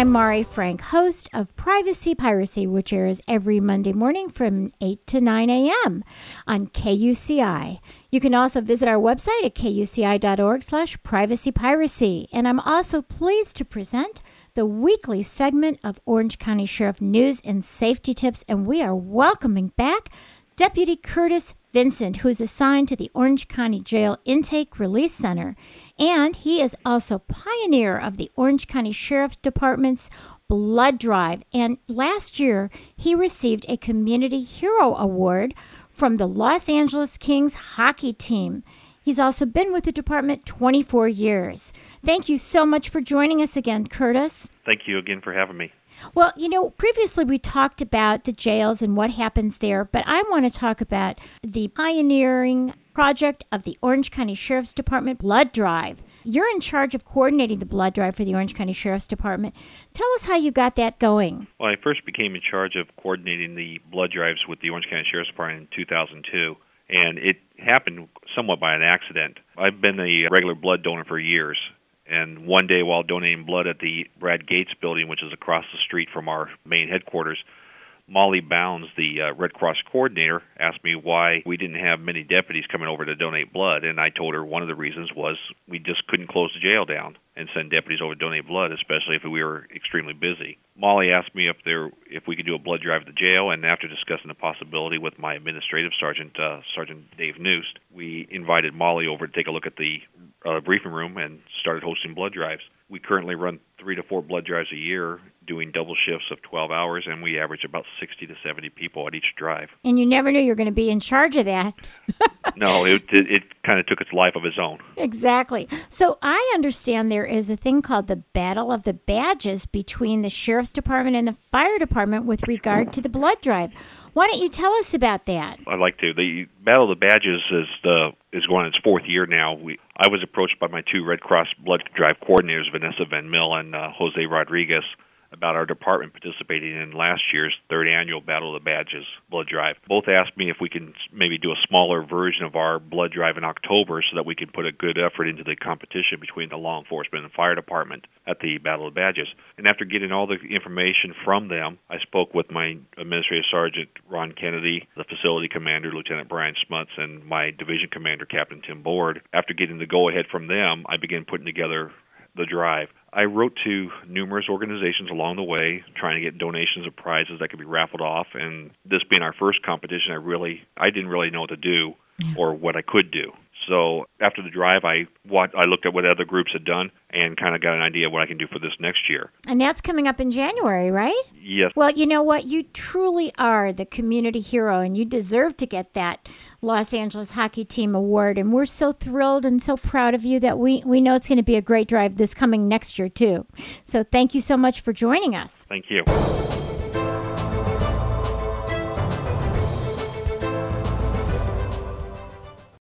I'm Mari Frank, host of Privacy Piracy, which airs every Monday morning from 8 to 9 a.m. on KUCI. You can also visit our website at kuci.org slash privacypiracy. And I'm also pleased to present the weekly segment of Orange County Sheriff News and Safety Tips. And we are welcoming back Deputy Curtis Vincent, who's assigned to the Orange County Jail Intake Release Center. And he is also pioneer of the Orange County Sheriff's Department's blood drive. And last year, he received a Community Hero Award from the Los Angeles Kings hockey team. He's also been with the department 24 years. Thank you so much for joining us again, Curtis. Thank you again for having me. Well, you know, previously we talked about the jails and what happens there, but I want to talk about the pioneering project of the Orange County Sheriff's Department blood drive. You're in charge of coordinating the blood drive for the Orange County Sheriff's Department. Tell us how you got that going. Well, I first became in charge of coordinating the blood drives with the Orange County Sheriff's Department in 2002, and it happened somewhat by an accident. I've been a regular blood donor for years, and one day while donating blood at the Brad Gates building, which is across the street from our main headquarters, Molly Bounds, the uh, Red Cross coordinator, asked me why we didn't have many deputies coming over to donate blood, and I told her one of the reasons was we just couldn't close the jail down and send deputies over to donate blood, especially if we were extremely busy. Molly asked me if there if we could do a blood drive at the jail, and after discussing the possibility with my administrative sergeant, uh, Sergeant Dave Noost, we invited Molly over to take a look at the uh, briefing room and started hosting blood drives. We currently run three to four blood drives a year, doing double shifts of 12 hours, and we average about 60 to 70 people at each drive. And you never knew you were going to be in charge of that. no, it, it, it kind of took its life of its own. Exactly. So I understand there is a thing called the Battle of the Badges between the Sheriff's Department and the Fire Department with regard to the blood drive. Why don't you tell us about that? I'd like to. The Battle of the Badges is the is going on its fourth year now. We I was approached by my two Red Cross blood drive coordinators, Vanessa Van Mill and uh, Jose Rodriguez, about our department participating in last year's third annual Battle of the Badges blood drive. Both asked me if we can maybe do a smaller version of our blood drive in October so that we can put a good effort into the competition between the law enforcement and fire department at the Battle of the Badges. And after getting all the information from them, I spoke with my administrative sergeant Ron Kennedy, the facility commander Lieutenant Brian Smuts, and my division commander Captain Tim Board. After getting the go ahead from them, I began putting together the drive. I wrote to numerous organizations along the way, trying to get donations of prizes that could be raffled off. And this being our first competition, I really I didn't really know what to do or what I could do. So after the drive, I what I looked at what other groups had done and kind of got an idea of what I can do for this next year. And that's coming up in January, right? Yes. Well, you know what? You truly are the community hero, and you deserve to get that Los Angeles Hockey Team Award. And we're so thrilled and so proud of you that we we know it's going to be a great drive this coming next year too. So thank you so much for joining us. Thank you.